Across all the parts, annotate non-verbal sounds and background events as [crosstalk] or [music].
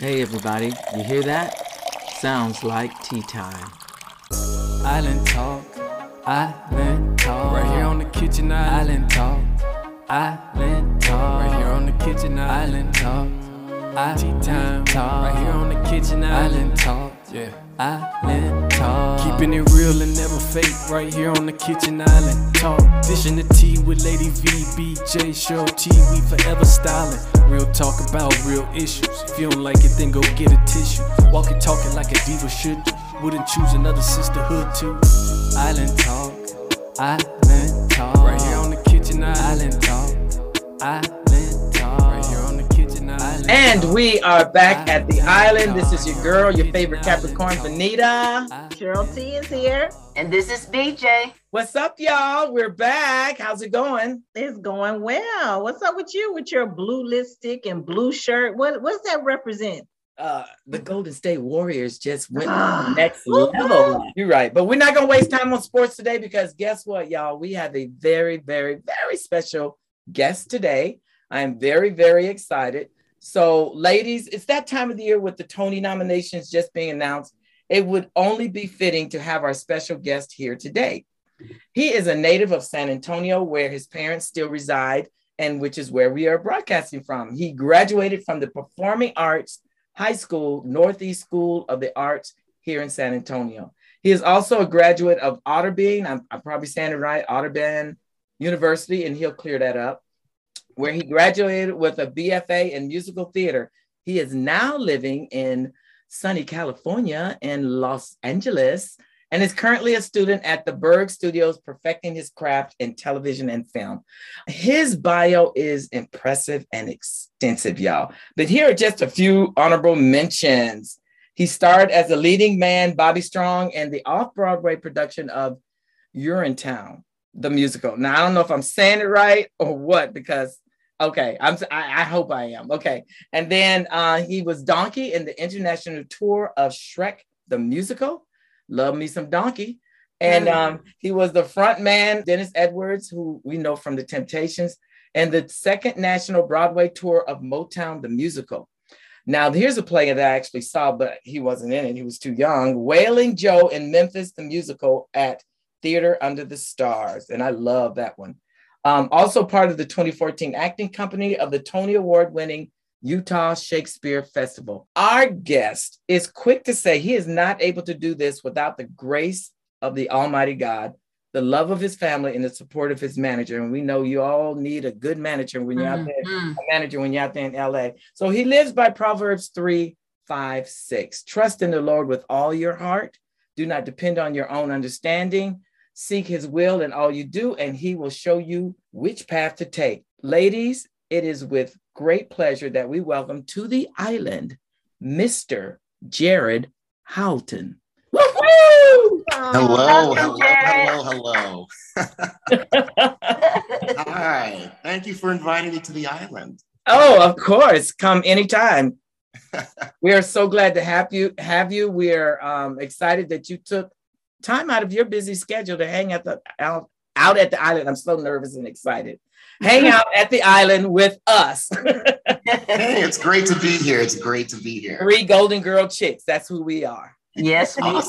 Hey everybody, you hear that? Sounds like tea time. Island talk, island talk. Right here on the kitchen island, island talk, island talk. Right here on the kitchen island, island talk, tea time talk. Right here on the kitchen island, island talk, yeah. Island talk. Keeping it real and never fake. Right here on the kitchen island talk. Dishing the tea with Lady V, BJ, Cheryl T. We forever styling. Real talk about real issues. If you don't like it, then go get a tissue. Walking, talking like a diva should do. Wouldn't choose another sisterhood too. Island talk, island talk. Right here on the kitchen island, island talk, island And we are back at the island. This is your girl, your favorite Capricorn, Venita. Cheryl T is here. And this is BJ. What's up, y'all? We're back. How's it going? It's going well. What's up with you with your blue lipstick and blue shirt? What what does that represent? Uh, the Golden State Warriors just went next level. You're right, but we're not gonna waste time on sports today because guess what, y'all? We have a very, very, very special guest today. I am very, very excited. So, ladies, it's that time of the year with the Tony nominations just being announced. It would only be fitting to have our special guest here today. He is a native of San Antonio, where his parents still reside, and which is where we are broadcasting from. He graduated from the Performing Arts High School, Northeast School of the Arts here in San Antonio. He is also a graduate of Otterbein, I'm, I'm probably saying it right, Otterbein University, and he'll clear that up, where he graduated with a BFA in musical theater. He is now living in sunny California and Los Angeles, and is currently a student at the Berg Studios, perfecting his craft in television and film. His bio is impressive and extensive, y'all. But here are just a few honorable mentions. He starred as a leading man, Bobby Strong, in the off Broadway production of Urinetown, the musical. Now, I don't know if I'm saying it right or what, because Okay, I'm. I, I, hope I am. Okay, and then uh, he was Donkey in the international tour of Shrek the musical. Love me some Donkey, and um, he was the front man, Dennis Edwards, who we know from the Temptations, and the second national Broadway tour of Motown the musical. Now, here's a play that I actually saw, but he wasn't in it. He was too young. Wailing Joe in Memphis the musical at Theater Under the Stars, and I love that one. Um, also part of the 2014 acting company of the Tony Award winning Utah Shakespeare Festival. Our guest is quick to say he is not able to do this without the grace of the Almighty God, the love of his family, and the support of his manager. And we know you all need a good manager when you're mm-hmm. out there, mm-hmm. a manager when you're out there in LA. So he lives by Proverbs 3, 5, 6. Trust in the Lord with all your heart. Do not depend on your own understanding. Seek his will in all you do, and he will show you which path to take. Ladies, it is with great pleasure that we welcome to the island Mr. Jared Howelton. Hello, hello, hello, hello. Hi, thank you for inviting me to the island. Oh, of course, come anytime. [laughs] we are so glad to have you. Have you? We are um, excited that you took time out of your busy schedule to hang at the out, out at the island. I'm so nervous and excited. Hang out at the island with us. hey, it's great to be here. It's great to be here. Three Golden Girl chicks. That's who we are. Yes, we are.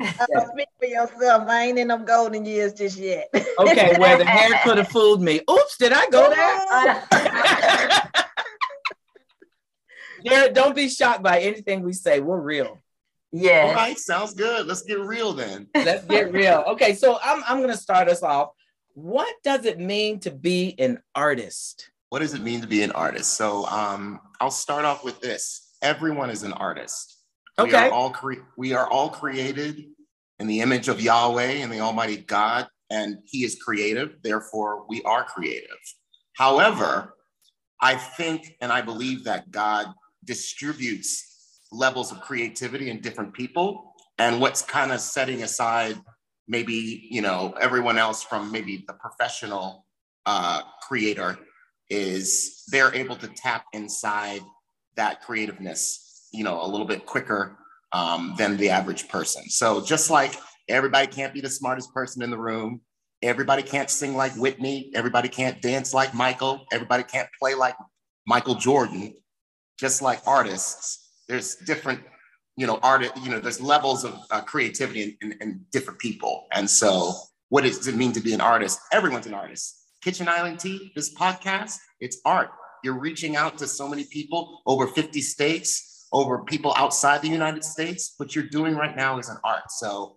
Uh, [laughs] speak for yourself. I ain't in them golden years just yet. okay, [laughs] well, the hair could have fooled me. Oops, did I go there? [laughs] Jared, don't be shocked by anything we say. We're real. Yeah. All right, sounds good. Let's get real then. [laughs] Let's get real. Okay, so I'm I'm gonna start us off. What does it mean to be an artist? What does it mean to be an artist? So um, I'll start off with this. Everyone is an artist. Okay. We are all cre- we are all created in the image of Yahweh and the Almighty God, and He is creative. Therefore, we are creative. However, I think and I believe that God distributes levels of creativity in different people and what's kind of setting aside maybe you know everyone else from maybe the professional uh, creator is they're able to tap inside that creativeness you know a little bit quicker um, than the average person. So just like everybody can't be the smartest person in the room everybody can't sing like whitney everybody can't dance like michael everybody can't play like michael jordan just like artists, there's different, you know, art, you know, there's levels of uh, creativity in, in, in different people. And so, what does it mean to be an artist? Everyone's an artist. Kitchen Island Tea, this podcast, it's art. You're reaching out to so many people over 50 states, over people outside the United States. What you're doing right now is an art. So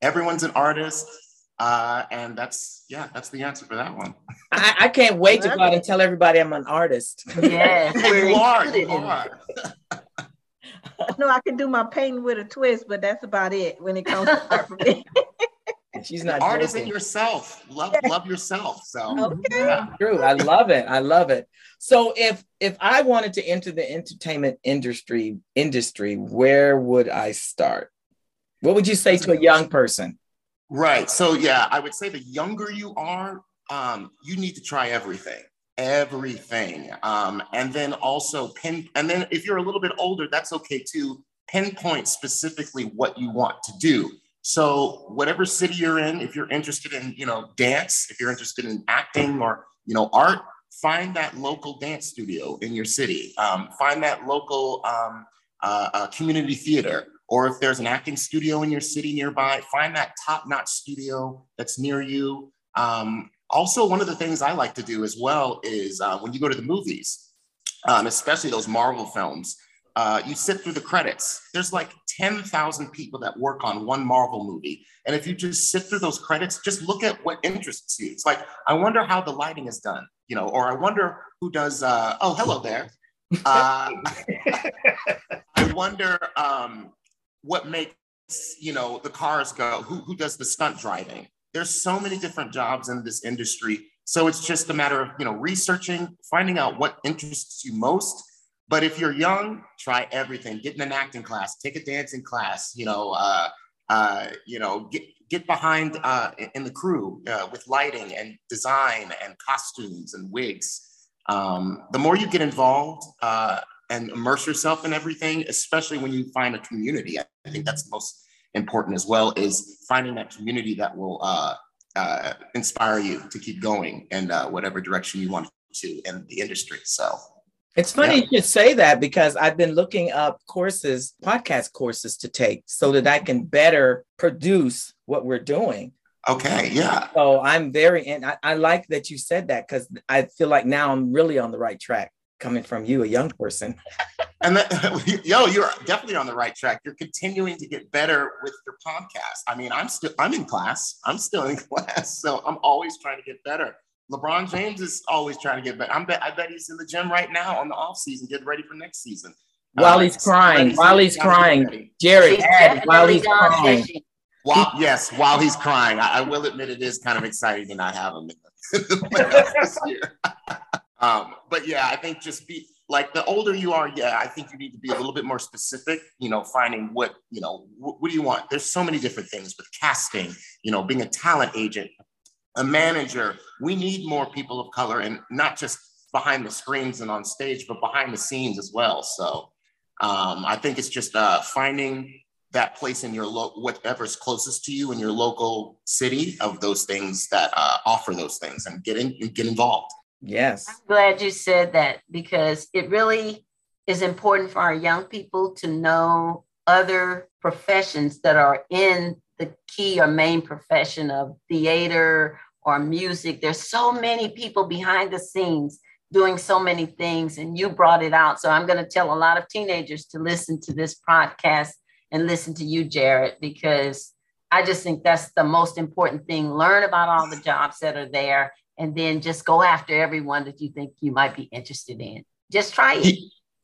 everyone's an artist. Uh, and that's, yeah, that's the answer for that one. I, I can't wait to go out and tell everybody I'm an artist. Yes. [laughs] Hey, you are, you are. [laughs] [laughs] I know I can do my painting with a twist, but that's about it when it comes to art for me. [laughs] She's not Art is in yourself. Love, love yourself. So Okay. yeah. True. I love it. I love it. So if if I wanted to enter the entertainment industry industry, where would I start? What would you say to a young person? Right. So yeah, I would say the younger you are, um, you need to try everything, everything, um, and then also pin. And then if you're a little bit older, that's okay too. Pinpoint specifically what you want to do. So whatever city you're in, if you're interested in you know dance, if you're interested in acting or you know art, find that local dance studio in your city. Um, find that local um, uh, uh, community theater or if there's an acting studio in your city nearby, find that top-notch studio that's near you. Um, also, one of the things I like to do as well is uh, when you go to the movies, um, especially those Marvel films, uh, you sit through the credits. There's like 10,000 people that work on one Marvel movie. And if you just sit through those credits, just look at what interests you. It's like, I wonder how the lighting is done, you know, or I wonder who does, uh, oh, hello there. [laughs] Uh, I wonder um, what makes you know the cars go. Who who does the stunt driving? There's so many different jobs in this industry. So it's just a matter of you know researching, finding out what interests you most. But if you're young, try everything. Get in an acting class, take a dancing class. You know, uh, uh, you know, get get behind uh, in the crew uh, with lighting and design and costumes and wigs. Um, the more you get involved uh, and immerse yourself in everything, especially when you find a community, I think that's the most important as well. Is finding that community that will uh, uh, inspire you to keep going in uh, whatever direction you want to in the industry. So. It's funny Yeah. you should say that because I've been looking up courses, podcast courses to take so that I can better produce what we're doing. Okay, yeah. So I'm very, and I, I like that you said that because I feel like now I'm really on the right track coming from you, a young person. And that, [laughs] yo, you're definitely on the right track. You're continuing to get better with your podcast. I mean, I'm still, I'm in class. I'm still in [laughs] class. So I'm always trying to get better. LeBron James is always trying to get better. I'm bet, I bet he's in the gym right now on the off season, getting ready for next season. While Uh, he's crying, he's- while he's crying. add while definitely crying. While, yes, while he's crying, I, I will admit it is kind of exciting to not have him in the, [laughs] in the playoffs this year. Um, but yeah, I think just be like the older you are, yeah, I think you need to be a little bit more specific. You know, finding what you know, wh- what do you want? There's so many different things with casting. You know, being a talent agent, a manager. We need more people of color, and not just behind the screens and on stage, but behind the scenes as well. So um, I think it's just uh, finding that place in your lo- whatever's closest to you in your local city of those things that uh, offer those things and get in get involved. Yes. I'm glad you said that because it really is important for our young people to know other professions that are in the key or main profession of theater or music. There's so many people behind the scenes doing so many things, and you brought it out. So I'm going to tell a lot of teenagers to listen to this podcast and listen to you, Jared, because I just think that's the most important thing. Learn about all the jobs that are there and then just go after everyone that you think you might be interested in. Just try it.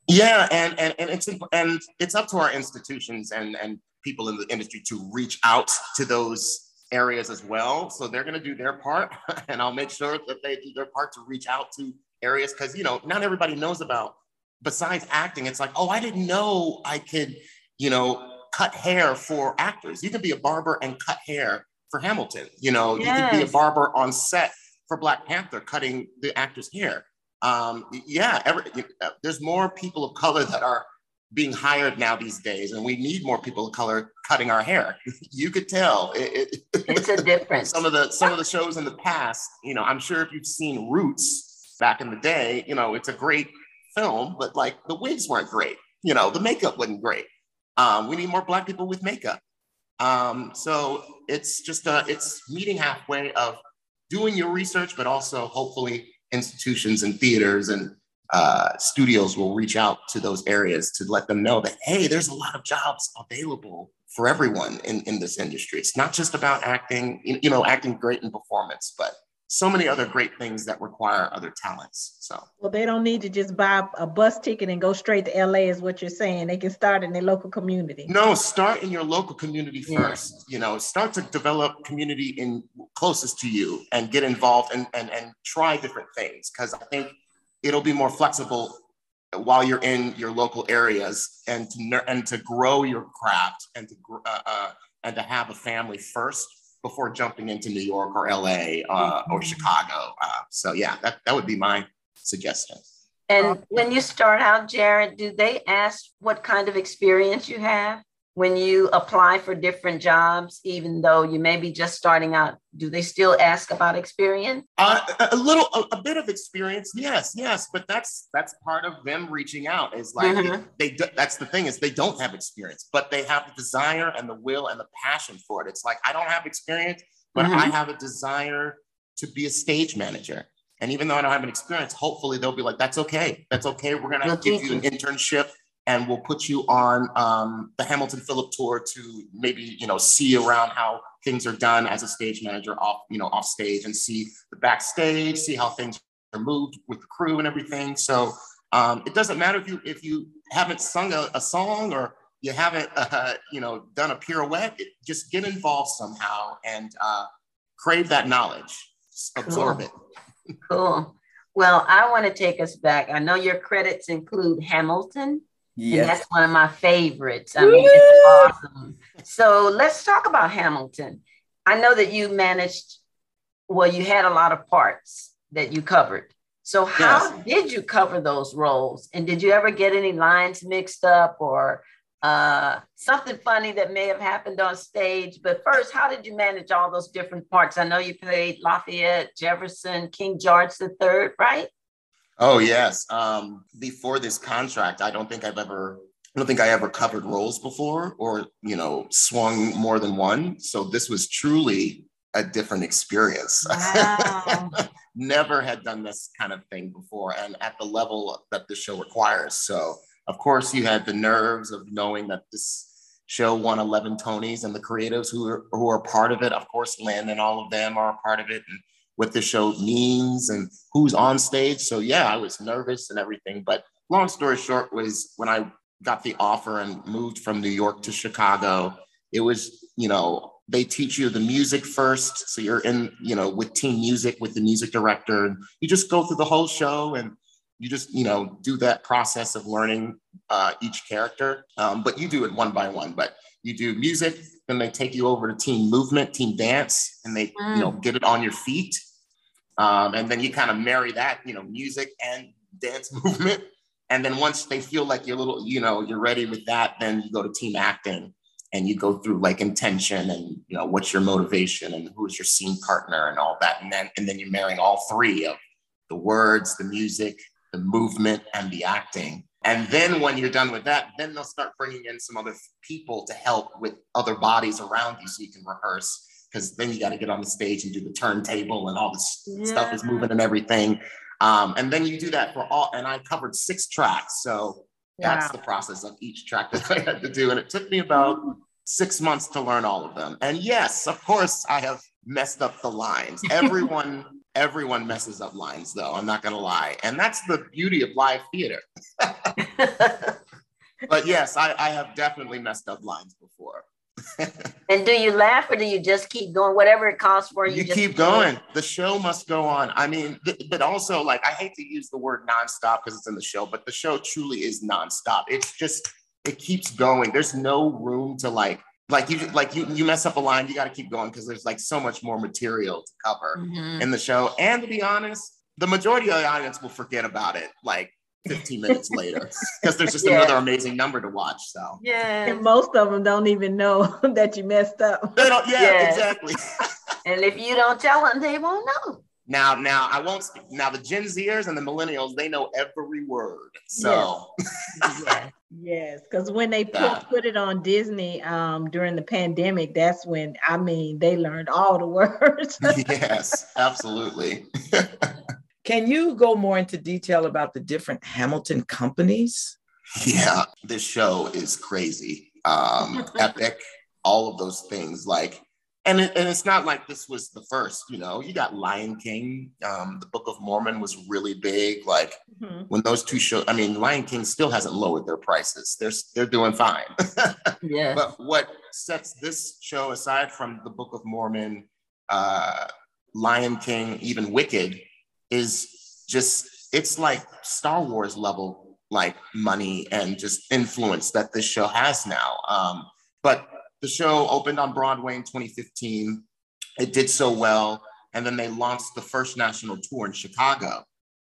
Yeah, and and, and it's and it's up to our institutions and and people in the industry to reach out to those areas as well. So they're going to do their part, [laughs] and I'll make sure that they do their part to reach out to areas because you know not everybody knows about. Besides acting, it's like, oh, I didn't know I could, you know, cut hair for actors. You can be a barber and cut hair for Hamilton. You know, you could be a barber on set for Black Panther, cutting the actor's hair. Um, yeah, every, uh, there's more people of color that are being hired now these days, and we need more people of color cutting our hair. [laughs] you could tell it, it, It's a difference. [laughs] some of the some of the shows in the past. You know, I'm sure if you've seen Roots back in the day, you know, it's a great film, but like the wigs weren't great. You know, the makeup wasn't great. Um, we need more black people with makeup. Um, so it's just a, it's meeting halfway of doing your research, but also hopefully institutions and theaters and uh, studios will reach out to those areas to let them know that hey, there's a lot of jobs available for everyone in, in this industry. It's not just about acting, you know, acting great in performance, but so many other great things that require other talents. So, well, they don't need to just buy a bus ticket and go straight to LA, is what you're saying. They can start in their local community. No, start in your local community first. Yeah. You know, start to develop community in closest to you and get involved and and, and try different things because I think it'll be more flexible while you're in your local areas and to and to grow your craft and to uh, uh, and to have a family first before jumping into New York or LA uh, or mm-hmm. Chicago. Uh, so yeah, that, that would be my suggestion. And when you start out, Jared, do they ask what kind of experience you have? When you apply for different jobs, even though you may be just starting out, do they still ask about experience? Uh, a little, a, a, bit of experience, yes, yes, but that's that's part of them reaching out. Is like mm-hmm. they, they that's the thing is they don't have experience, but they have the desire and the will and the passion for it. It's like I don't have experience, but mm-hmm. I have a desire to be a stage manager. And even though I don't have an experience, hopefully they'll be like, "That's okay. That's okay. We're gonna we'll give you an internship." And we'll put you on um, the Hamilton Philip tour to maybe you know see around how things are done as a stage manager off you know off stage and see the backstage, see how things are moved with the crew and everything. So um, it doesn't matter if you if you haven't sung a, a song or you haven't [laughs] uh, you know done a pirouette. It, just get involved somehow and uh, crave that knowledge, absorb cool. it. cool. Well, I want to take us back. I know your credits include Hamilton, Yes. And that's one of my favorites. I mean, it's awesome. So let's talk about Hamilton. I know that you managed, well, you had a lot of parts that you covered. So how yes. did you cover those roles? And did you ever get any lines mixed up or uh, something funny that may have happened on stage? But first, how did you manage all those different parts? I know you played Lafayette, Jefferson, King George III, right? Oh yes. Um, before this contract, I don't think I've ever I don't think I ever covered roles before or you know swung more than one. So this was truly a different experience. Wow. [laughs] Never had done this kind of thing before and at the level that the show requires. So of course you had the nerves of knowing that this show won 11 Tonys and the creatives who are, who are part of it, of course, Lin and all of them are a part of it. And what the show means and who's on stage. So yeah, I was nervous and everything. But long story short was when I got the offer and moved from New York to Chicago, it was, you know, they teach you the music first. So you're in, you know, with team music with the music director. And you just go through the whole show and you just, you know, do that process of learning uh, each character. Um, but you do it one by one. But you do music, then they take you over to team movement, team dance, and they, mm. you know, mm. get it on your feet. Um, and then you kind of marry that, you know, music and dance [laughs] movement. And then once they feel like you're a little, you know, you're ready with that, then you go to team acting and you go through like intention and you know what's your motivation and who's your scene partner and all that. And then and then you're marrying all three of the words, the music, the movement, and the acting. And then when you're done with that, then they'll start bringing in some other people to help with other bodies around you so you can rehearse because then you got to get on the stage and do the turntable and all this yeah. stuff is moving and everything. Um, and then you do that for all, and I covered six tracks. So that's the process of each track that I had to do. And it took me about six months to learn all of them. And yes, of course, I have messed up the lines. [laughs] Everyone, everyone messes up lines, though. I'm not going to lie. And that's the beauty of live theater. [laughs] but yes, I, I have definitely messed up lines before. [laughs] and do you laugh or do you just keep going? Whatever it costs for you. You keep going. The show must go on. I mean, th- but also like I hate to use the word nonstop because it's in the show, but the show truly is nonstop. It's just it keeps going. There's no room to like like you like you you mess up a line, you got to keep going because there's like so much more material to cover mm-hmm. in the show. And to be honest, the majority of the audience will forget about it. Like 15 minutes [laughs] later because there's just yeah. another amazing number to watch. So yeah, and most of them don't even know [laughs] that you messed up. They don't. Yeah, yeah. exactly. [laughs] and if you don't tell them, they won't know. Now, now I won't speak. Now the Gen Zers and the millennials, they know every word. So Yeah. Yes, [laughs] because when they put, put it on Disney um, during the pandemic, that's when I mean they learned all the [laughs] words. yes, absolutely. [laughs] Can you go more into detail about the different Hamilton companies? Yeah, this show is crazy. Um, epic, all of those things. Like, and it, and it's not like this was the first. You know, you got Lion King. Um, the Book of Mormon was really big. Like Mhm. when those two shows. I mean, Lion King still hasn't lowered their prices. They're they're doing fine. [laughs] Yeah. But what sets this show aside from the Book of Mormon, uh, Lion King, even Wicked, is just it's like Star Wars level like money and just influence that this show has now. Um, but the show opened on Broadway in 2015. It did so well, and then they launched the first national tour in Chicago.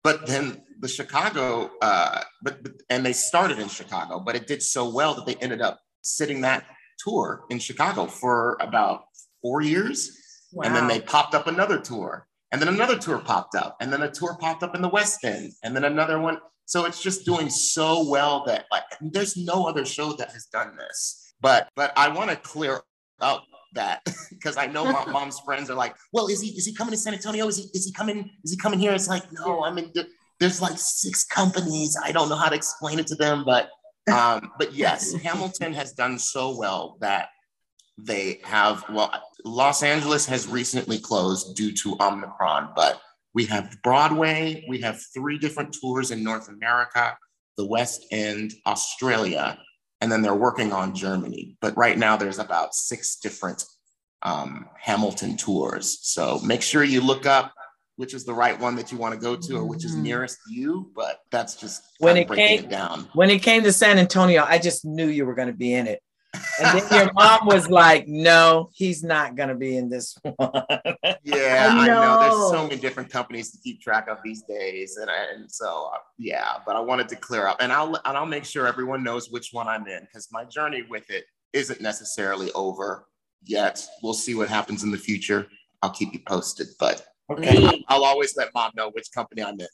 But then the Chicago, uh, but, but and they started in Chicago, but it did so well that they ended up sitting that tour in Chicago for about four years. And then they popped up another tour. And then another tour popped up. And then a tour popped up in the West End. And then another one. So it's just doing so well that like there's no other show that has done this. But but I want to clear up that [laughs] because I know my [laughs] mom's friends are like, well, is he is he coming to San Antonio? Is he is he coming? Is he coming here? It's like, no, I mean there's like six companies. I don't know how to explain it to them, but um, but yes, [laughs] Hamilton has done so well that they have well los angeles has recently closed due to omicron but we have broadway we have three different tours in north america the west end australia and then they're working on germany but right now there's about six different um, hamilton tours so make sure you look up which is the right one that you want to go to or which is Mhm. nearest you but that's just When it breaking came- it down When it came to San Antonio, I just knew you were going to be in it. And then your mom was like, no, he's not going to be in this [laughs] one. Yeah, I I know. There's so many different companies to keep track of these days, and, and so uh, yeah. But I wanted to clear up, and I'll and I'll make sure everyone knows which one I'm in because my journey with it isn't necessarily over yet. We'll see what happens in the future. I'll keep you posted, but okay. Neat. I'll always let mom know which company I'm in.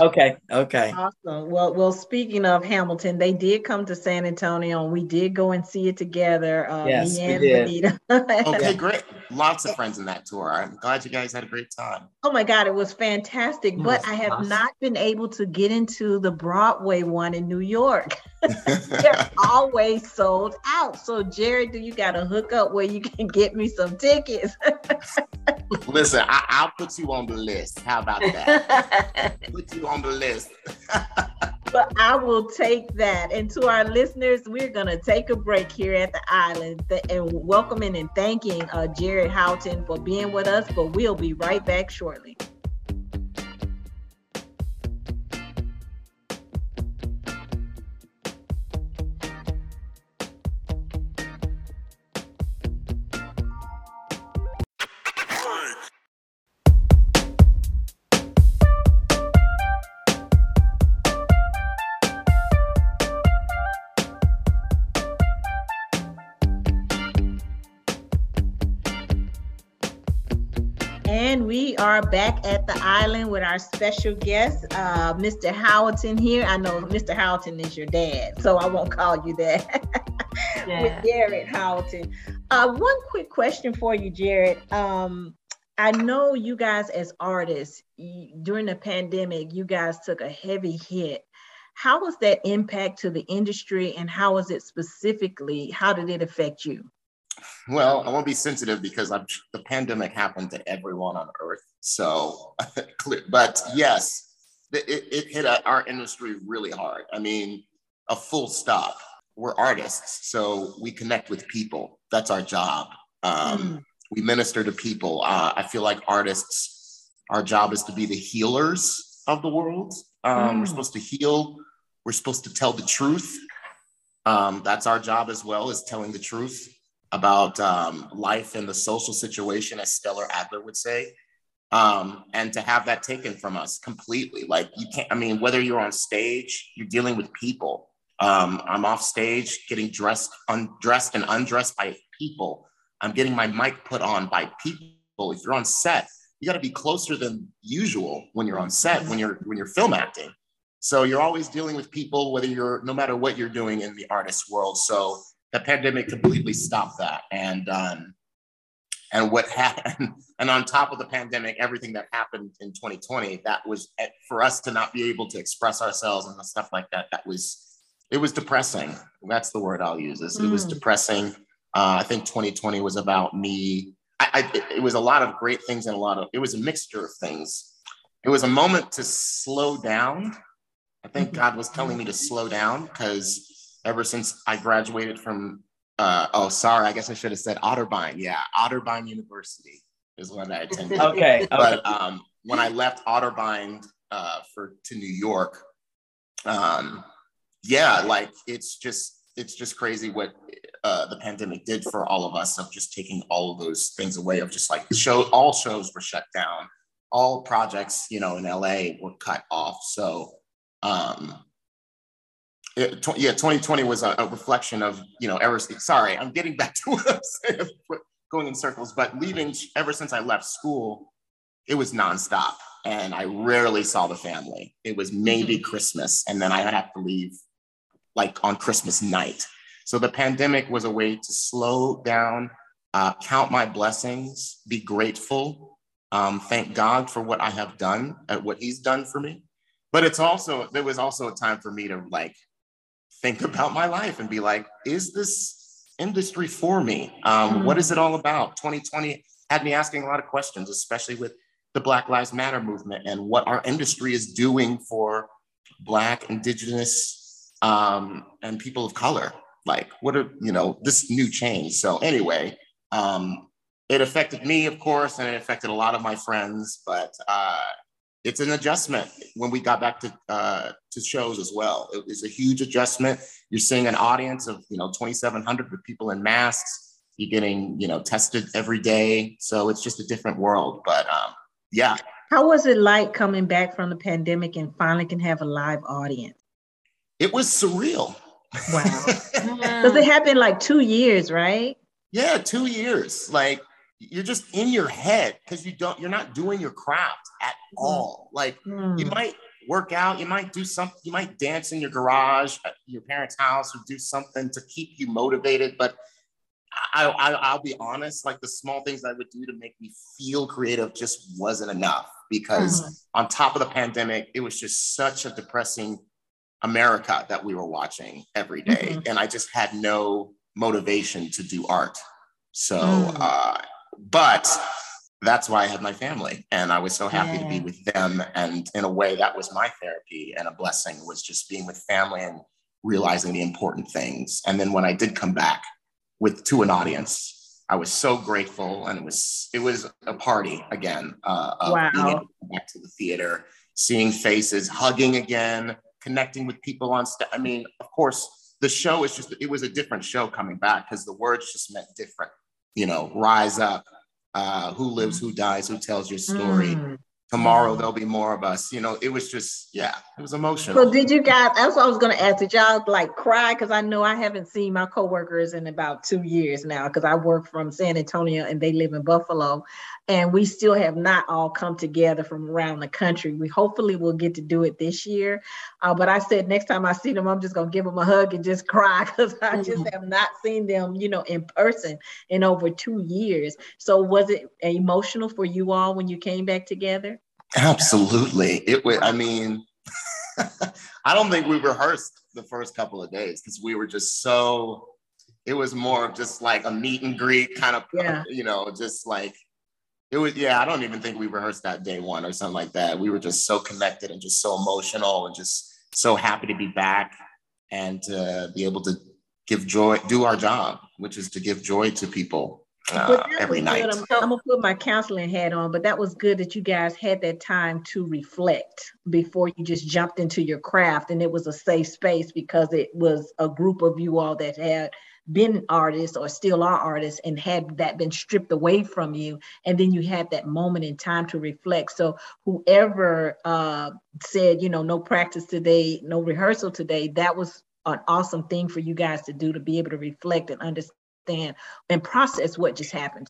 Okay. Okay. Awesome. Well, well, speaking of Hamilton, they did come to San Antonio and we did go and see it together. Uh, Yes, me we and did. Venita. [laughs] Okay, great. Lots of friends in that tour. I'm glad you guys had a great time. Oh my God, it was fantastic. It But was I have awesome. not been able to get into the Broadway one in New York. [laughs] [laughs] They're always sold out. So, Jared, do you got a hookup where you can get me some tickets? Listen, I, I'll put you on the list. How about that? [laughs] put you on the list. [laughs] but I will take that. And to our listeners, we're going to take a break here at the island and welcoming and thanking uh, Jared Howelton for being with us. But we'll be right back shortly. Are back at the island with our special guest, uh, Mr. Howelton here. I know Mr. Howelton is your dad, so I won't call you that. [laughs] Yeah. with Jared Howelton. Uh, one quick question for you, Jared. Um, I know you guys as artists y- during the pandemic, you guys took a heavy hit. How was that impact to the industry, and how was it specifically? How did it affect you? Well, I won't be sensitive because I'm, the pandemic happened to everyone on Earth. So. [laughs] But yes, it, it it hit our industry really hard. I mean, a full stop. We're artists, so we connect with people. That's our job. Um, We minister to people. Uh, I feel like artists, our job is to be the healers of the world. Um, We're Mm. supposed to heal. We're supposed to tell the truth. Um, that's our job as well, is telling the truth about um, life and the social situation, as Stella Adler would say. Um, and to have that taken from us completely. Like you can't, I mean, whether you're on stage, you're dealing with people. Um, I'm off stage getting dressed, undressed and undressed by people. I'm getting my mic put on by people. If you're on set, you got to be closer than usual when you're on set when you're when you're film acting so you're always dealing with people whether you're no matter what you're doing in the artist world so the pandemic completely stopped that and um and what happened [laughs] and on top of the pandemic everything that happened in 2020 that was eh, for us to not be able to express ourselves and stuff like that that was it was depressing that's the word i'll use is mm. it was hmm. depressing uh, i think 2020 was about me I, I, it was a lot of great things and a lot of it was a mixture of things. It was a moment to slow down. I think mm-hmm. God was telling me to slow down because ever since I graduated from uh, oh sorry, I guess I should have said Otterbein. Yeah, Otterbein University is what I attended. [laughs] okay, but um, when I left Otterbein uh, for to New York, um, yeah, like it's just it's just crazy what uh, the pandemic did for all of us of just taking all of those things away of just like show all shows were shut down all projects you know in la were cut off so um it, tw- yeah 2020 was a, a, reflection of you know ever sorry i'm getting back [laughs] to what i'm saying going in circles but leaving ever since i left school it was nonstop and i rarely saw the family it was maybe mm-hmm. christmas and then i have to leave like on christmas night so the pandemic was a way to slow down, uh, count my blessings, be grateful, um, thank God for what I have done, at what He's done for me. But it's also there was also a time for me to like think [laughs] about my life and be like, is this industry for me? Um, mm-hmm. what is it all about? 2020 had me asking a lot of questions, especially with the Black Lives Matter movement and what our industry is doing for Black, Indigenous, um, and people of color like what are you know this new change so anyway um it affected me of course and it affected a lot of my friends but uh it's an adjustment when we got back to uh, to shows as well. It was a huge adjustment. You're seeing an audience of you know 2,700 with people in masks. You're getting you know tested every day, so it's just a different world. But um, yeah. How was it like coming back from the pandemic and finally can have a live audience? It was surreal. Wow. [laughs] Because it happened like two years, right? Yeah, two years. Like you're just in your head because you don't, you're not doing your craft at mm. all. Like mm. you might work out, you might do something, you might dance in your garage at your parents' house or do something to keep you motivated. But I, I, will be honest, like the small things I would do to make me feel creative just wasn't enough because mm-hmm. on top of the pandemic, it was just such a depressing America that we were watching every day. Mm-hmm. And I just had no motivation to do art. So, mm. uh, but that's why I had my family. And I was so happy yeah. to be with them. And in a way, that was my therapy and a blessing was just being with family and realizing the important things. And then when I did come back with to an audience, I was so grateful, and it was it was a party again. Uh, wow! Being able to back to the theater, seeing faces, hugging again, connecting with people on stage. I mean, of course, the show is just, it was a different show coming back because the words just meant different. You know, rise up, uh, who lives, who dies, who tells your story. Mm. Tomorrow there'll be more of us. You know, it was just, yeah, it was emotional. So did you guys, that's what I was gonna ask, did y'all like cry? Cause I know I haven't seen my coworkers in about two years now, because I work from San Antonio and they live in Buffalo and we still have not all come together from around the country. We hopefully will get to do it this year. Uh, but I said next time I see them, I'm just gonna give them a hug and just [laughs] cry because I just mm-hmm. have not seen them, you know, in person in over two years. So was it emotional for you all when you came back together? Absolutely. It was. I mean, [laughs] I don't think we rehearsed the first couple of days because we were just so. It was more of just like a meet and greet kind of, yeah. you know, just like it was, yeah, I don't even think we rehearsed that day one or something like that. We were just so connected and just so emotional and just so happy to be back and to be able to give joy, do our job, which is to give joy to people uh, every night. I'm, I'm, gonna put my counseling hat on, but that was good that you guys had that time to reflect before you just jumped into your craft, and it was a safe space because it was a group of you all that had been artists or still are artists and had that been stripped away from you and then you had that moment in time to reflect. So whoever uh, said you know no practice today no rehearsal today that was an awesome thing for you guys to do to be able to reflect and understand and process what just happened.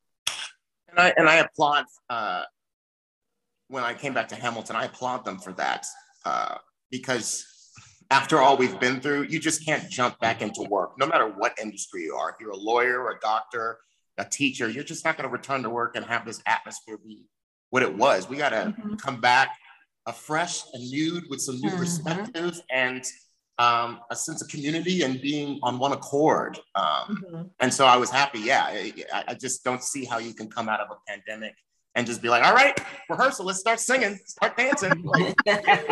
And i and i applaud uh, when I came back to Hamilton, I applaud them for that uh, because after all we've been through, you just can't jump back into work, no matter what industry you are. If you're a lawyer, a doctor, a teacher, you're just not going to return to work and have this atmosphere be what it was. We got to mm-hmm. come back afresh and nude with some new mm-hmm. perspectives and um, a sense of community and being on one accord. Um, mm-hmm. And so I was happy. Yeah, I, I just don't see how you can come out of a pandemic and just be like, all right, rehearsal, let's start singing, start dancing. [laughs] Like,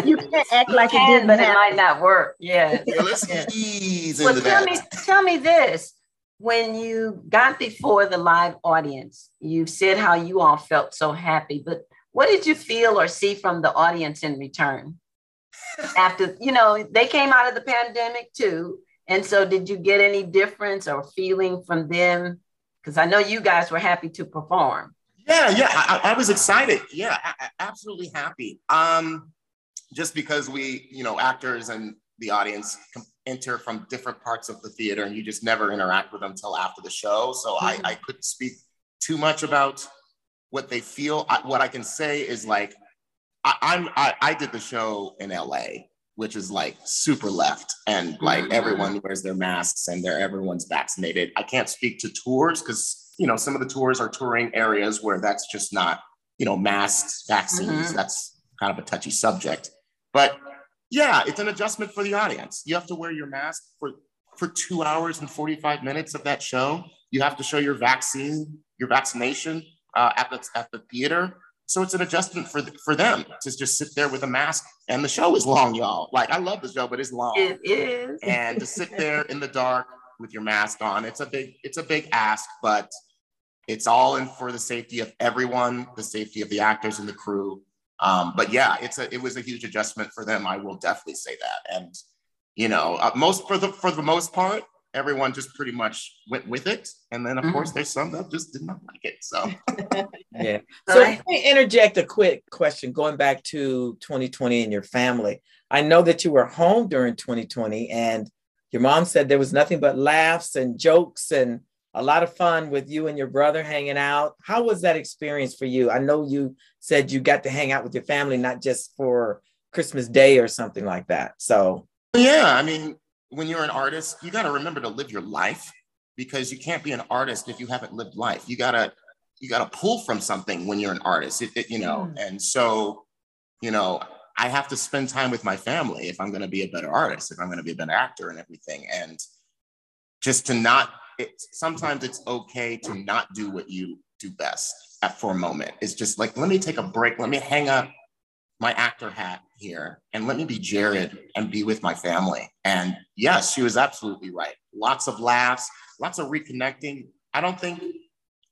you can't act like can, it didn't but happen. it might not work. Yeah. [laughs] yeah let's ease well, into tell that. Me, tell me this. When you got before the live audience, you said how you all felt so happy, but what did you feel or see from the audience in return? After, you know, they came out of the pandemic too. And so did you get any difference or feeling from them? Because I know you guys were happy to perform. Yeah, yeah, I, I was excited. Yeah, I, absolutely happy. Um, just because we, you know, actors and the audience enter from different parts of the theater, and you just never interact with them until after the show. So mm-hmm. I, I couldn't speak too much about what they feel. I, what I can say is like, I, I'm I, I did the show in LA, which is like super left, and like mm-hmm. everyone wears their masks and they're everyone's vaccinated. I can't speak to tours because you know, some of the tours are touring areas where that's just not, you know, masks, vaccines. Mm-hmm. That's kind of a touchy subject. But yeah, it's an adjustment for the audience. You have to wear your mask for for two hours and 45 minutes of that show. You have to show your vaccine, your vaccination uh, at the at the theater. So it's an adjustment for for them to just sit there with a mask. And the show is long, y'all. Like I love the show, but it's long. It is. And to sit there in the dark with your mask on, it's a big it's a big ask, but it's all in for the safety of everyone, the safety of the actors and the crew. Um, but yeah, it's a it was a huge adjustment for them. I will definitely say that. And you know, uh, most for the for the most part, everyone just pretty much went with it. And then of mm-hmm. course there's some that just did not like it. So [laughs] yeah. So let me interject a quick question going back to 2020 and your family. I know that you were home during 2020 and your mom said there was nothing but laughs and jokes and a lot of fun with you and your brother hanging out. How was that experience for you? I know you said you got to hang out with your family, not just for Christmas Day or something like that. So, yeah, I mean, when you're an artist, you got to remember to live your life because you can't be an artist if you haven't lived life. You gotta you gotta pull from something when you're an artist, it, it, you know. Mm. And so, you know, I have to spend time with my family if I'm going to be a better artist, if I'm going to be a better actor and everything. And just to not it's sometimes it's okay to not do what you do best at for a moment. It's just like, let me take a break. Let me hang up my actor hat here and let me be Jared and be with my family. And yes, she was absolutely right. Lots of laughs, lots of reconnecting. I don't think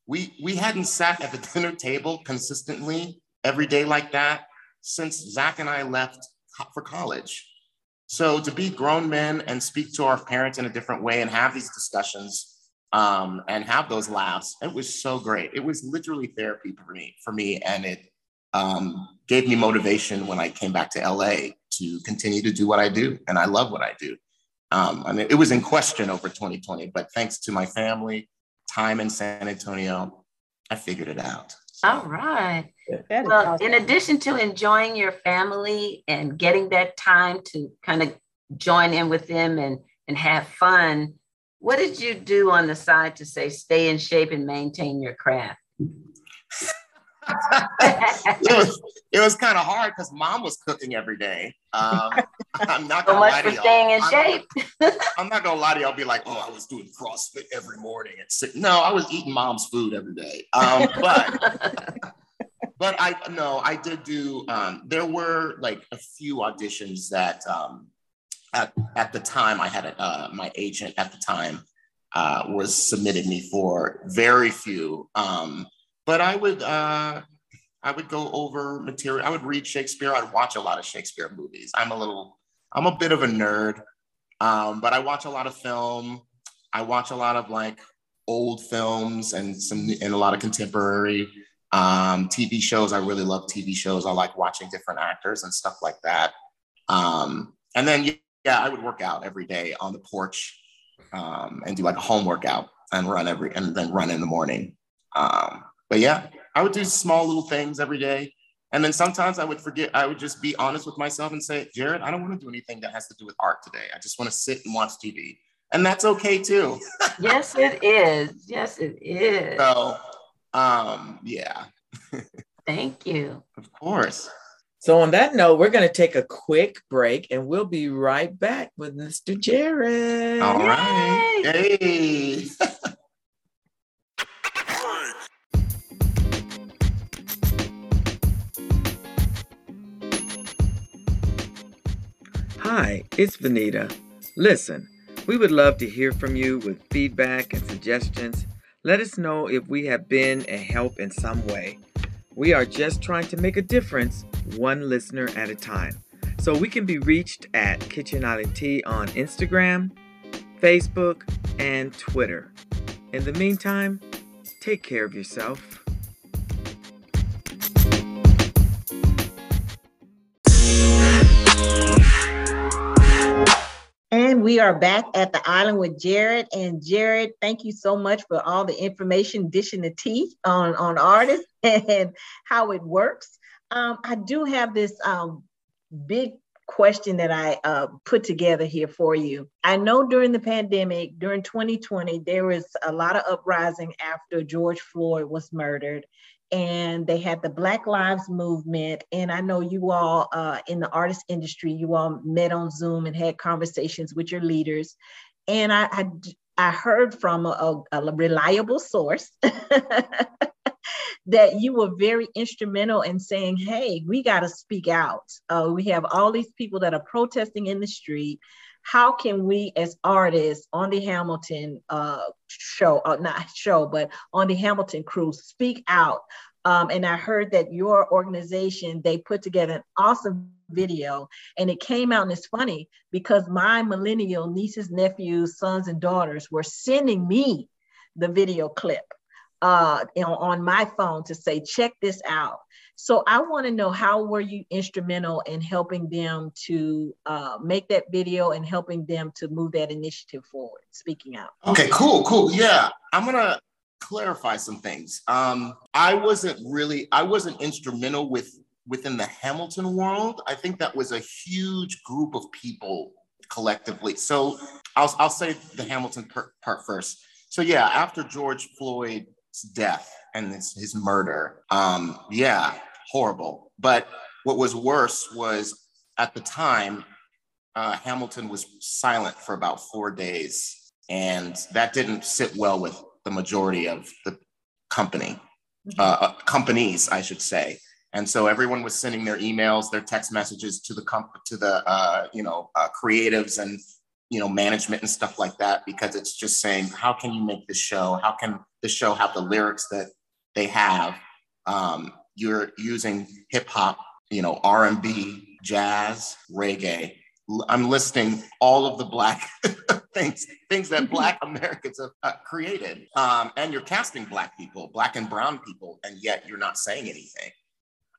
we we hadn't sat at the [laughs] dinner table consistently every day like that since Zach and I left for college. So to be grown men and speak to our parents in a different way and have these discussions um, and have those laughs. It was so great. It was literally therapy for me, for me, and it um, gave me motivation when I came back to LA to continue to do what I do, and I love what I do. Um, I mean, it was in question over 2020, but thanks to my family, time in San Antonio, I figured it out. So. All right. Well, awesome. in addition to enjoying your family and getting that time to kind of join in with them and and have fun, what did you do on the side to say stay in shape and maintain your craft? [laughs] it was it was kind of hard because mom was cooking every day. Um, [laughs] I'm not gonna so lie to y'all. staying in I'm shape. Not, [laughs] I'm not gonna lie to y'all. Be like, oh, I was doing CrossFit every morning at six. No, I was eating mom's food every day. Um, but but I no, I did do. Um, there were like a few auditions that um, at, at the time I had a, uh, my agent at the time uh, was submitted me for very few. Um, but I would uh, I would go over material. I would read Shakespeare. I'd watch a lot of Shakespeare movies. I'm a little I'm a bit of a nerd, um, but I watch a lot of film. I watch a lot of like old films and some and a lot of contemporary um, TV shows. I really love TV shows. I like watching different actors and stuff like that. Um, and then yeah, I would work out every day on the porch um, and do like a home workout and run every and then run in the morning. Um, but yeah, I would do small little things every day. And then sometimes I would forget, I would just be honest with myself and say, Jared, I don't want to do anything that has to do with art today. I just want to sit and watch TV. And that's okay too. [laughs] yes, it is. Yes, it is. So, um, yeah. [laughs] Thank you. Of course. So, on that note, we're going to take a quick break and we'll be right back with Mr. Jared. All right. Hey. Hi, it's Venita. Listen, we would love to hear from you with feedback and suggestions. Let us know if we have been a help in some way. We are just trying to make a difference one listener at a time. So we can be reached at Kitchen Island Tea on Instagram, Facebook, and Twitter. In the meantime, take care of yourself. We are back at the island with Jared. And Jared, thank you so much for all the information, dishing the tea on, on artists [laughs] and how it works. Um, I do have this um, big question that I uh, put together here for you. I know during the pandemic, during 2020, there was a lot of uprising after George Floyd was murdered. And they had the Black Lives Movement. And I know you all uh, in the artist industry, you all met on Zoom and had conversations with your leaders. And I, I, I heard from a, a reliable source [laughs] that you were very instrumental in saying, hey, we got to speak out. Uh, we have all these people that are protesting in the street. How can we, as artists on the Hamilton uh, show, uh, not show, but on the Hamilton crew, speak out? Um, and I heard that your organization, they put together an awesome video and it came out and it's funny because my millennial nieces, nephews, sons, and daughters were sending me the video clip uh, you know, on my phone to say, check this out. So I want to know how were you instrumental in helping them to uh, make that video and helping them to move that initiative forward? Speaking out. Okay, cool, cool. Yeah, I'm gonna clarify some things. Um, I wasn't really, I wasn't instrumental with within the Hamilton world. I think that was a huge group of people collectively. So I'll, I'll say the Hamilton part first. So yeah, after George Floyd death and his, his murder. Um, yeah, horrible. But what was worse was at the time, uh, Hamilton was silent for about four days, and that didn't sit well with the majority of the company, mm-hmm. uh, uh, companies, I should say. And so everyone was sending their emails, their text messages to the comp- to the uh, you know uh, creatives and you know management and stuff like that because it's just saying how can you make this show? How can the show have the lyrics that they have? Um, you're using hip hop you know r&b jazz reggae. I'm listing all of the black [laughs] things things that black americans have uh, created. Um, and you're casting black people black and brown people and yet you're not saying anything.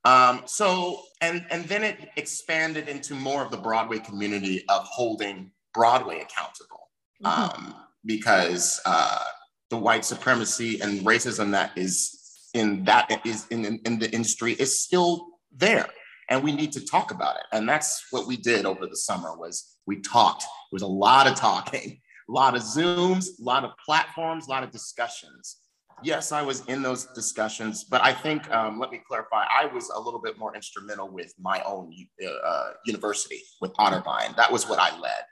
Um, so and and then it expanded into more of the broadway community of holding Broadway accountable mm-hmm. um, because uh, the white supremacy and racism that is in that is in, in, in the industry is still there and we need to talk about it. And that's what we did over the summer was we talked. There was a lot of talking a lot of zooms a lot of platforms a lot of discussions. Yes i was in those discussions but i think um, let me clarify i was a little bit more instrumental with my own uh, university with otterbein. That was what i led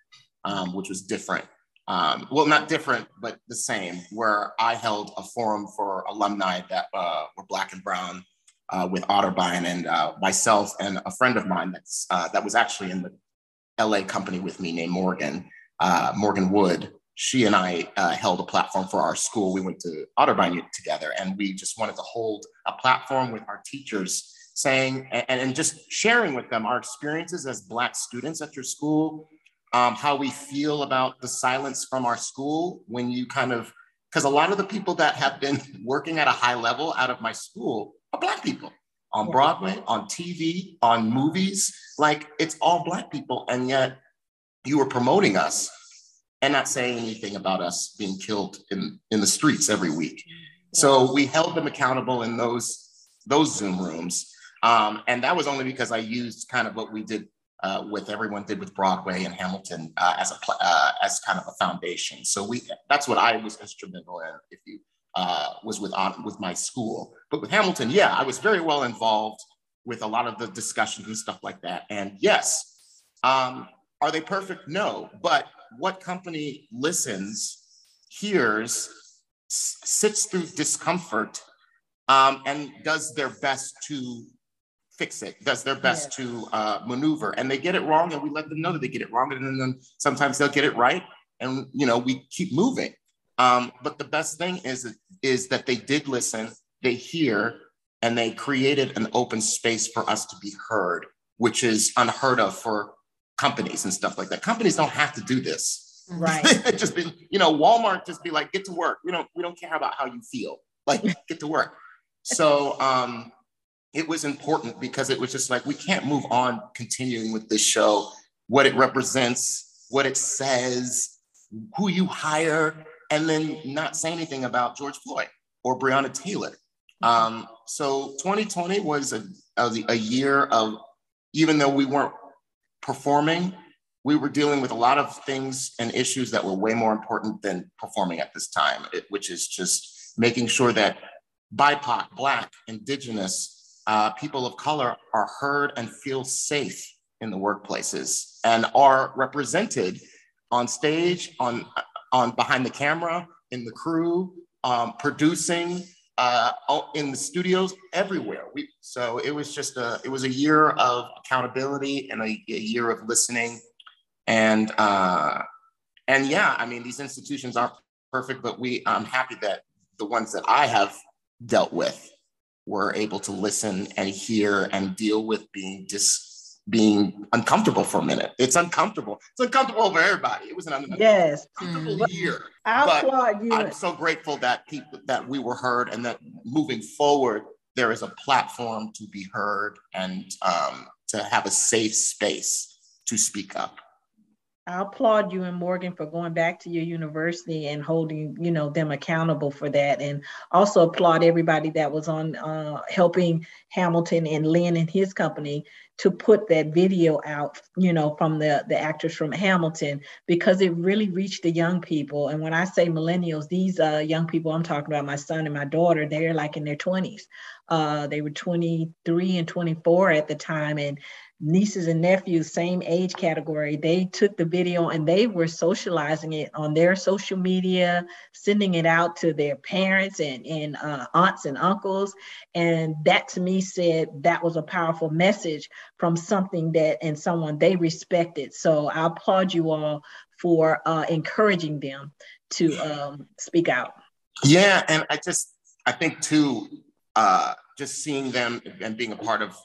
um, which was different. Um, well, not different, but the same, where I held a forum for alumni that uh, were Black and Brown uh, with Otterbein and uh, myself and a friend of mine that's, uh, that was actually in the LA company with me named Morgan, uh, Morgan Wood. She and I uh, held a platform for our school. We went to Otterbein together and we just wanted to hold a platform with our teachers saying and, and just sharing with them our experiences as Black students at your school, um, how we feel about the silence from our school when you kind of, because a lot of the people that have been [laughs] working at a high level out of my school are Black people on Broadway, on TV, on movies. Like it's all Black people. And yet you were promoting us and not saying anything about us being killed in, in the streets every week. So we held them accountable in those, those Zoom rooms. Um, and that was only because I used kind of what we did uh, with everyone did with Broadway and Hamilton uh, as a uh, as kind of a foundation. So we that's what I was instrumental in. If you uh, was with with my school, but with Hamilton, yeah, I was very well involved with a lot of the discussions and stuff like that. And yes, um, are they perfect? No, but what company listens, hears, sits through discomfort, um, and does their best to fix it, does their best yeah. to uh, maneuver, and they get it wrong, and we let them know that they get it wrong, and then sometimes they'll get it right, and you know we keep moving. Um, but the best thing is is that they did listen, they hear, and they created an open space for us to be heard, which is unheard of for companies and stuff like that. Companies don't have to do this. Right. [laughs] just be, you know, Walmart just be like, get to work. We don't, we don't care about how you feel. Like, get to work. So um, it was important because it was just like we can't move on continuing with this show, what it represents, what it says, who you hire, and then not say anything about George Floyd or Breonna Taylor. Um, so 2020 was a, a, a year of, even though we weren't performing, we were dealing with a lot of things and issues that were way more important than performing at this time, which is just making sure that BIPOC, Black, Indigenous, uh, people of color are heard and feel safe in the workplaces and are represented on stage, on, on behind the camera, in the crew, um, producing, uh, in the studios, everywhere. We, so it was just a, it was a year of accountability and a, a year of listening. And, uh, and yeah, I mean, these institutions aren't perfect, but we, I'm happy that the ones that I have dealt with were able to listen and hear and deal with being dis being uncomfortable for a minute. It's uncomfortable. It's uncomfortable for everybody. It was an uncomfortable yes. year. I applaud you. I'm so grateful that people that we were heard and that moving forward, there is a platform to be heard and um, to have a safe space to speak up. I applaud you and Morgan for going back to your university and holding, you know, them accountable for that, and also applaud everybody that was on uh, helping Hamilton and Lin and his company to put that video out, you know, from the the actors from Hamilton because it really reached the young people. And when I say millennials, these uh, young people I'm talking about, my son and my daughter, they're like in their 20s. Uh, they were 23 and 24 at the time, and nieces and nephews, same age category, they took the video and they were socializing it on their social media, sending it out to their parents and, and uh, aunts and uncles. And that to me said that was a powerful message from something that and someone they respected. So I applaud you all for uh, encouraging them to um, speak out. Yeah, and I just I think too, uh, just seeing them and being a part of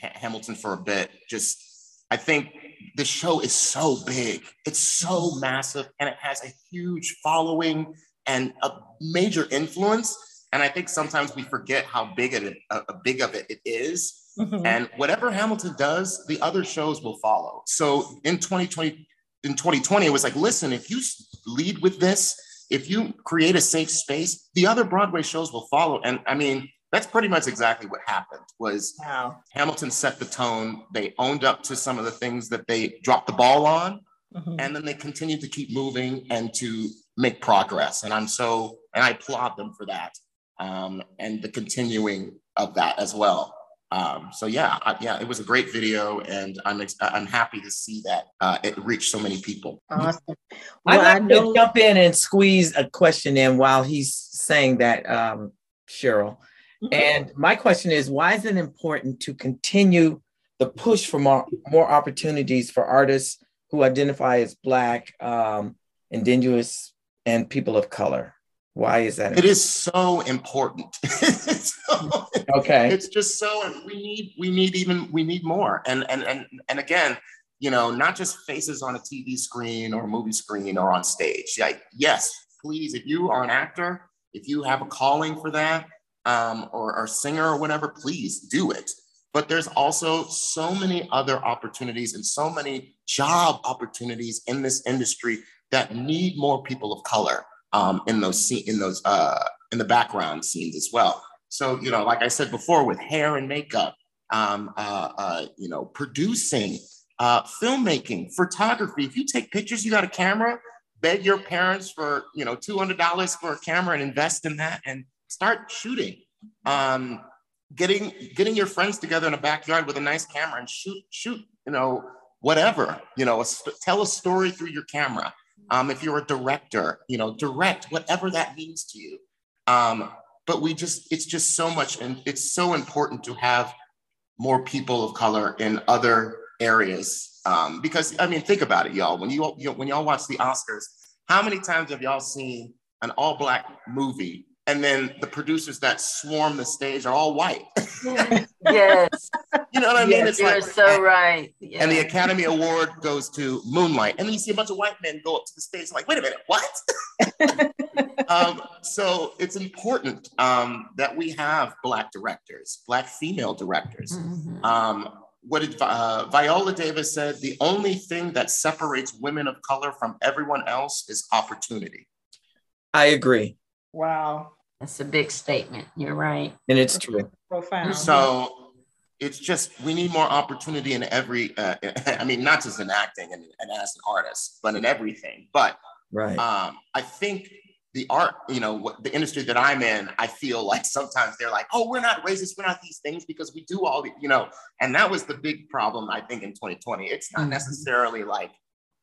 Hamilton for a bit. Just, I think the show is so big, it's so massive, and it has a huge following and a major influence. And I think sometimes we forget how big it, uh, big of it it is. Mm-hmm. And whatever Hamilton does, the other shows will follow. So in 2020, in 2020, it was like, listen, if you lead with this, if you create a safe space, the other Broadway shows will follow. And I mean, that's pretty much exactly what happened was wow. hamilton set the tone they owned up to some of the things that they dropped the ball on mm-hmm. and then they continued to keep moving and to make progress and i'm so and i applaud them for that um, and the continuing of that as well um, so yeah I, yeah it was a great video and i'm ex- i'm happy to see that uh, it reached so many people awesome well, i'd like know- to jump in and squeeze a question in while he's saying that um, cheryl. And [laughs] my question is why is it important to continue the push for more, more opportunities for artists who identify as Black, um, Indigenous, and people of color? Why is that? Important? It is so important. [laughs] so, okay. It's just so we need we need even we need more. And and and and again, you know, not just faces on a TV screen or movie screen or on stage. Like, yes, please, if you are an actor, if you have a calling for that, um, or, or singer or whatever, please do it. But there's also so many other opportunities and so many job opportunities in this industry that need more people of color um, in those in those uh, in the background scenes as well. So you know, like I said before, with hair and makeup, um, uh, uh, you know, producing, uh, filmmaking, photography. If you take pictures, you got a camera, beg your parents for, you know, $200 for a camera and invest in that and start shooting. Um, getting getting your friends together in a backyard with a nice camera and shoot shoot you know whatever you know a, tell a story through your camera. Um, if you're a director you know direct whatever that means to you. Um, but we just it's just so much and it's so important to have more people of color in other areas. Um, because i mean think about it y'all. When you, you when y'all watch the oscars how many times have y'all seen an all black movie and then the producers that swarm the stage are all white. [laughs] yes. You know what I mean? Yes, it's you're like, so right. Yeah. And the Academy Award goes to Moonlight. And then you see a bunch of white men go up to the stage like, wait a minute, what? [laughs] um, so it's important um, that we have Black directors, Black female directors. Mm-hmm. Um, what did uh, Viola Davis said? The only thing that separates women of color from everyone else is opportunity. I agree. Wow. That's a big statement. You're right. And it's true. Profound. So it's just, we need more opportunity in every, uh, [laughs] I mean, not just in acting and, and as an artist, but in everything. But right. Um, I think the art, you know, what, the industry that I'm in, I feel like [laughs] sometimes they're like, oh, we're not racist, we're not these things because we do all the, you know, and that was the big problem, I think, in 2020. It's not mm-hmm. necessarily like,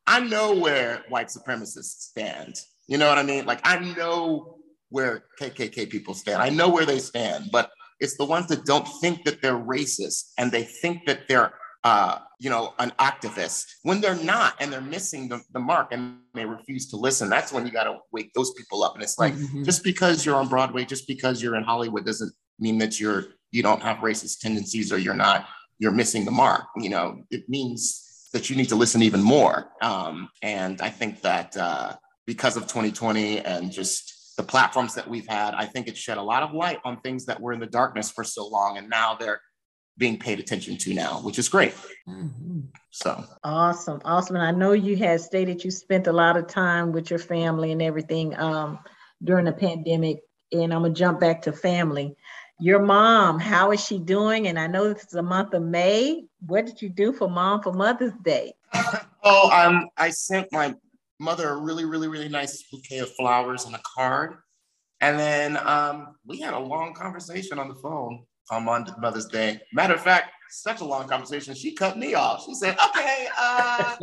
I know where white supremacists stand. You know what I mean? Like, I know where KKK people stand. I know where they stand, but it's the ones that don't think that they're racist and they think that they're, uh, you know, an activist when they're not and they're missing the, the mark and they refuse to listen. That's when you got to wake those people up. And it's like, mm-hmm. just because you're on Broadway, just because you're in Hollywood doesn't mean that you're, you don't have racist tendencies or you're not, you're missing the mark. You know, it means that you need to listen even more. Um, and I think that uh, because of 2020 and just the platforms that we've had, I think it shed a lot of light on things that were in the darkness for so long, and now they're being paid attention to now, which is great. Mm-hmm. So awesome, awesome. And I know you had stated you spent a lot of time with your family and everything um, during the pandemic. And I'm gonna jump back to family. Your mom, how is she doing? And I know this is the month of May. What did you do for mom for Mother's Day? [laughs] oh, um, I sent my mother a really, really, really nice bouquet of flowers and a card. And then um, we had a long conversation on the phone on Mother's Day. Matter of fact, such a long conversation, she cut me off. She said, "Okay, uh,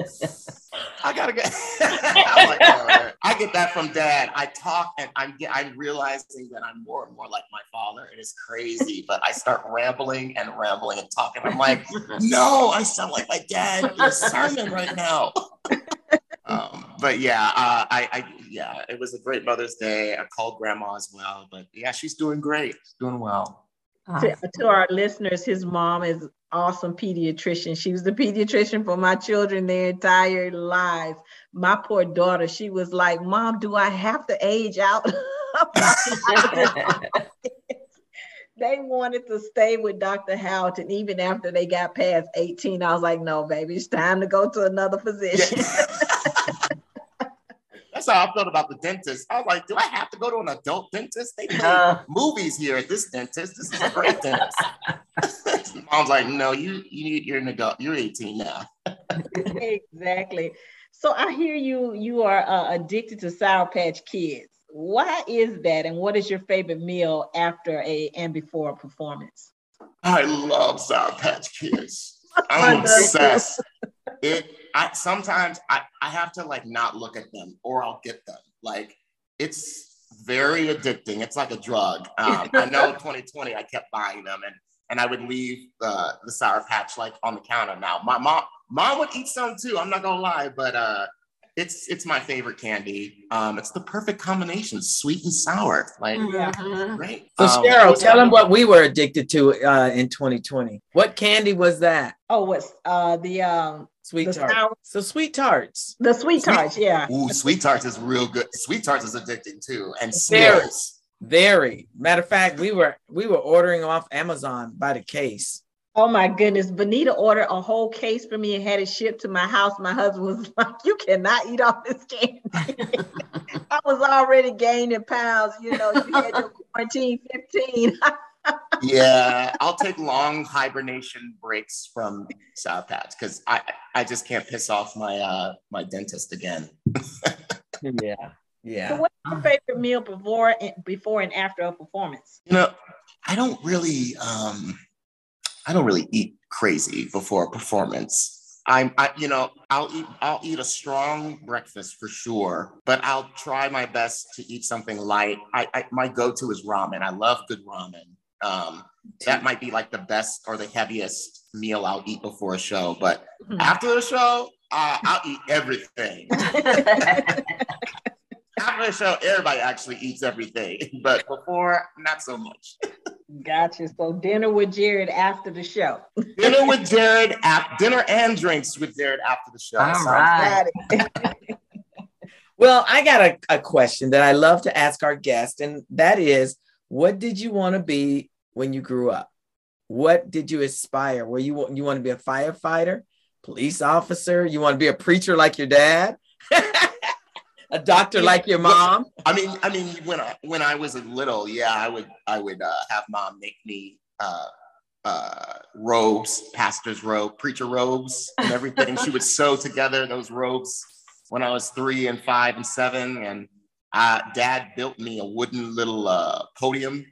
[laughs] I gotta get." [laughs] I'm like, I get that from Dad. I talk, and I'm I'm realizing that I'm more and more like my father. It is crazy, but I start rambling and rambling and talking. I'm like, "No, I sound like my dad in a sermon right now." [laughs] Um, but yeah, uh, I, I, yeah, it was a great Mother's Day. I called Grandma as well, but yeah, she's doing great. She's doing well. To, to, our listeners, his mom is awesome pediatrician. She was the pediatrician for my children their entire lives. My poor daughter, she was like, "Mom, do I have to age out?" [laughs] they wanted to stay with Dr. Howelton even after they got past 18. I was like, no, baby, it's time to go to another physician. [laughs] That's how I felt about the dentist. I was like, do I have to go to an adult dentist? They play uh, movies here at this dentist. This is a great dentist. [laughs] [laughs] Mom's like, no, you you need you're an adult. You're 18 now. [laughs] exactly. So I hear you you are uh, addicted to Sour Patch Kids why is that and what is your favorite meal after a and before a performance i love sour patch kids i'm obsessed it i sometimes i i have to like not look at them or i'll get them like it's very addicting it's like a drug um, i know 2020 [laughs] i kept buying them and and i would leave the the sour patch like on the counter now my mom mom would eat some too i'm not gonna lie but uh it's it's my favorite candy. Um, it's the perfect combination, sweet and sour. Like, mm-hmm. great. So um, Cheryl, tell them what we were addicted to uh, in 2020. What candy was that? Oh, what's uh, the um, sweet the tarts. Sour- so sweet tarts. The sweet, sweet tarts, yeah. Ooh, sweet tarts is real good. Sweet tarts is addicting too, and very, very. Matter of fact, we were we were ordering off Amazon by the case. Oh my goodness. Venita ordered a whole case for me and had it shipped to my house. My husband was [laughs] like, You cannot eat all this candy. [laughs] I was already gaining pounds. You know, you had your [laughs] quarantine 15. Yeah, I'll take long hibernation breaks from Sour Patch because I I just can't piss off my uh my dentist again. [laughs] yeah, yeah. So what's your favorite meal before before and after a performance? You know, I don't really um I don't really eat crazy before a performance. I'm, I, you know, I'll eat, I'll eat a strong breakfast for sure, but I'll try my best to eat something light. I, I my go-to is ramen. I love good ramen. Um, that might be like the best or the heaviest meal I'll eat before a show. But mm-hmm. after the show, uh, I'll eat everything. [laughs] after the show, everybody actually eats everything, [laughs] but before, not so much. Gotcha. So dinner with Jared after the show. dinner with [laughs] Jared, at, dinner and drinks with Jared after the show. All right. well, I got a, a question that I love to ask our guest, and that is, what did you want to be when you grew up? What did you aspire? Were you you want to be a firefighter, police officer? You want to be a preacher like your dad? [laughs] a doctor yeah. like your mom? I mean, I mean, when I when I was little, yeah, I would I would uh, have mom make me uh, uh, robes, pastor's robe, preacher robes, and everything. she would sew together those robes when I was three and five and seven, and uh, dad built me a wooden little uh, podium,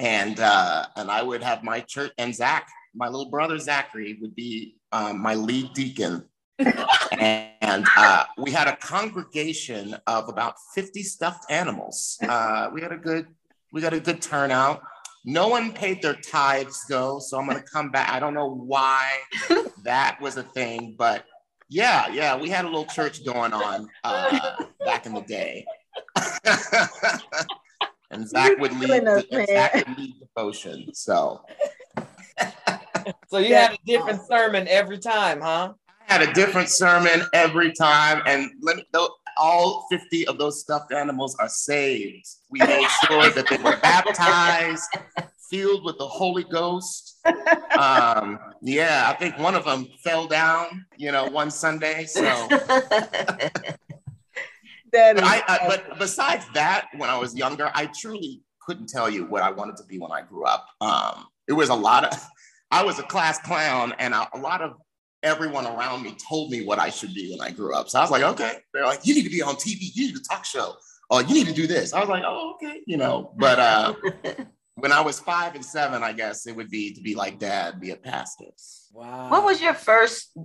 and uh, and I would have my church and Zach, my little brother Zachary, would be um, my lead deacon [laughs] and uh, we had a congregation of about 50 stuffed animals. Uh, we had a good, we got a good turnout. No one paid their tithes though, so I'm gonna come back. I don't know why that was a thing, but yeah, yeah, we had a little church going on uh, back in the day. [laughs] and Zach would lead, the, Zach would lead devotion. So, so you had a different sermon every time, huh? I had a different sermon every time, and let me, all 50 of those stuffed animals are saved. We made sure that they were baptized, filled with the Holy Ghost. Um, yeah, I think one of them fell down, you know, one Sunday. So. [laughs] that is I, I, but besides that, when I was younger, I truly couldn't tell you what I wanted to be when I grew up. Um, it was a lot of, [laughs] I was a class clown, and a, a lot of everyone around me told me what I should be when I grew up. So I was like, okay. They're like, you need to be on TV. You need to talk show. Oh, you need to do this. I was like, oh, okay, you know. But uh, [laughs] when I was five and seven, I guess it would be to be like dad, be a pastor. Wow. What was your first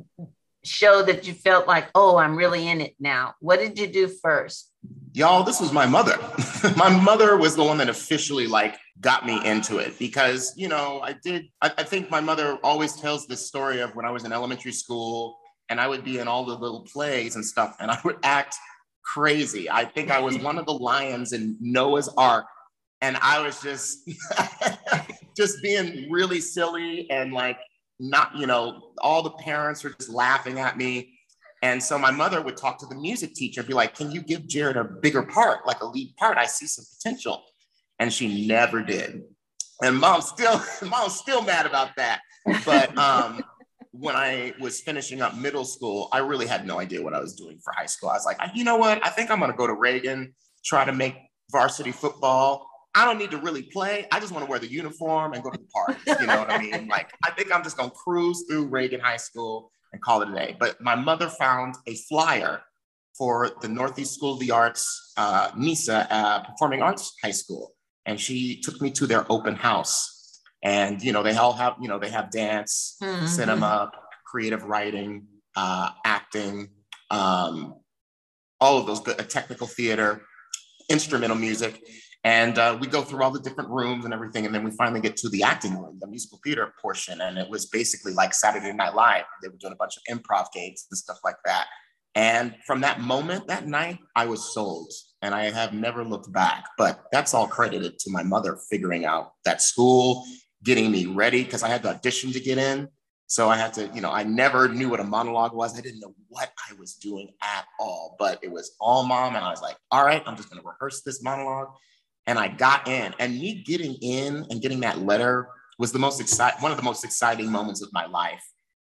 show that you felt like, oh, I'm really in it now? What did you do first? Y'all, this was my mother. [laughs] my mother was the one that officially like got me into it because, you know, I did, I, I think my mother always tells this story of when I was in elementary school and I would be in all the little plays and stuff and I would act crazy. I think I was one of the lions in Noah's Ark and I was just [laughs] just being really silly and like not, you know, all the parents were just laughing at me. And so my mother would talk to the music teacher and be like, Can you give Jared a bigger part, like a lead part? I see some potential. And she never did. And mom still, [laughs] mom's still mad about that. But um, when I was finishing up middle school, I really had no idea what I was doing for high school. I was like, you know what? I think I'm gonna go to Reagan, try to make varsity football. I don't need to really play. I just want to wear the uniform and go to the park. You know what I mean? Like, I think I'm just gonna cruise through Reagan High School and call it a day. But my mother found a flyer for the Northeast School of the Arts, uh, NESA, uh, Performing Arts High School. And she took me to their open house. And, you know, they all have, you know, they have dance, mm-hmm. cinema, creative writing, uh, acting, um, all of those good, technical theater, instrumental music. And uh, we go through all the different rooms and everything. And then we finally get to the acting room, the musical theater portion. And it was basically like Saturday Night Live. They were doing a bunch of improv games and stuff like that. And from that moment, that night, I was sold and I have never looked back. But that's all credited to my mother figuring out that school, getting me ready because I had to audition to get in. So I had to, you know, I never knew what a monologue was. I didn't know what I was doing at all, but it was all mom. And I was like, all right, I'm just going to rehearse this monologue and I got in. And me getting in and getting that letter was the most exciting, one of the most exciting moments of my life.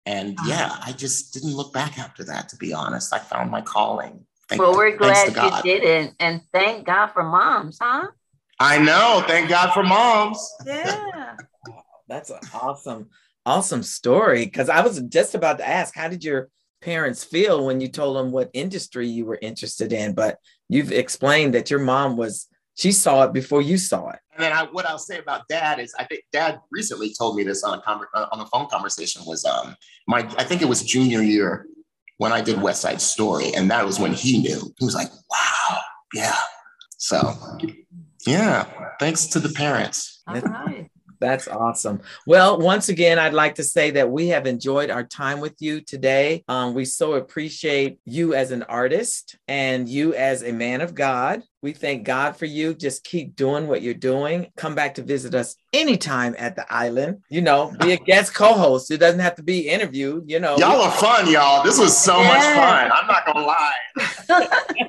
And uh-huh. yeah, I just didn't look back after that, to be honest. I found my calling. Thank well, we're glad you did it. And thank God for moms, huh? I know. Thank God for moms. Yeah. [laughs] That's an awesome, awesome story. Because I was just about to ask, how did your parents feel when you told them what industry you were interested in? But you've explained that your mom was she saw it before you saw it. And then I, what I'll say about dad is, I think dad recently told me this on a com- uh, on a phone conversation was um my I think it was junior year when I did West Side Story, and that was when he knew. He was like, "Wow, yeah." So, yeah, thanks to the parents. All right. That's awesome. Well, once again, I'd like to say that we have enjoyed our time with you today. Um, we so appreciate you as an artist and you as a man of God. We thank God for you. Just keep doing what you're doing. Come back to visit us anytime at the island. You know, be a guest co-host. It doesn't have to be interviewed. You know, Y'all are fun, y'all. This was so much fun. I'm not gonna lie. [laughs]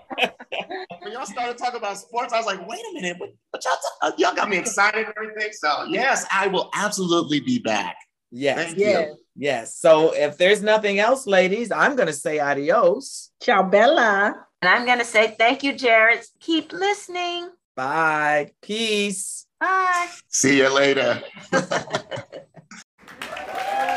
when y'all started talking about sports, I was like, wait a minute, what, what y'all, ta- uh, y'all got me excited and everything. So yes, I will absolutely be back. yes, Thank Yeah. you. yes. So if there's nothing else, ladies, I'm gonna say adios. Ciao, Bella. And I'm going to say thank you, Jared. Keep listening. Bye. Peace. Bye. See you later. [laughs]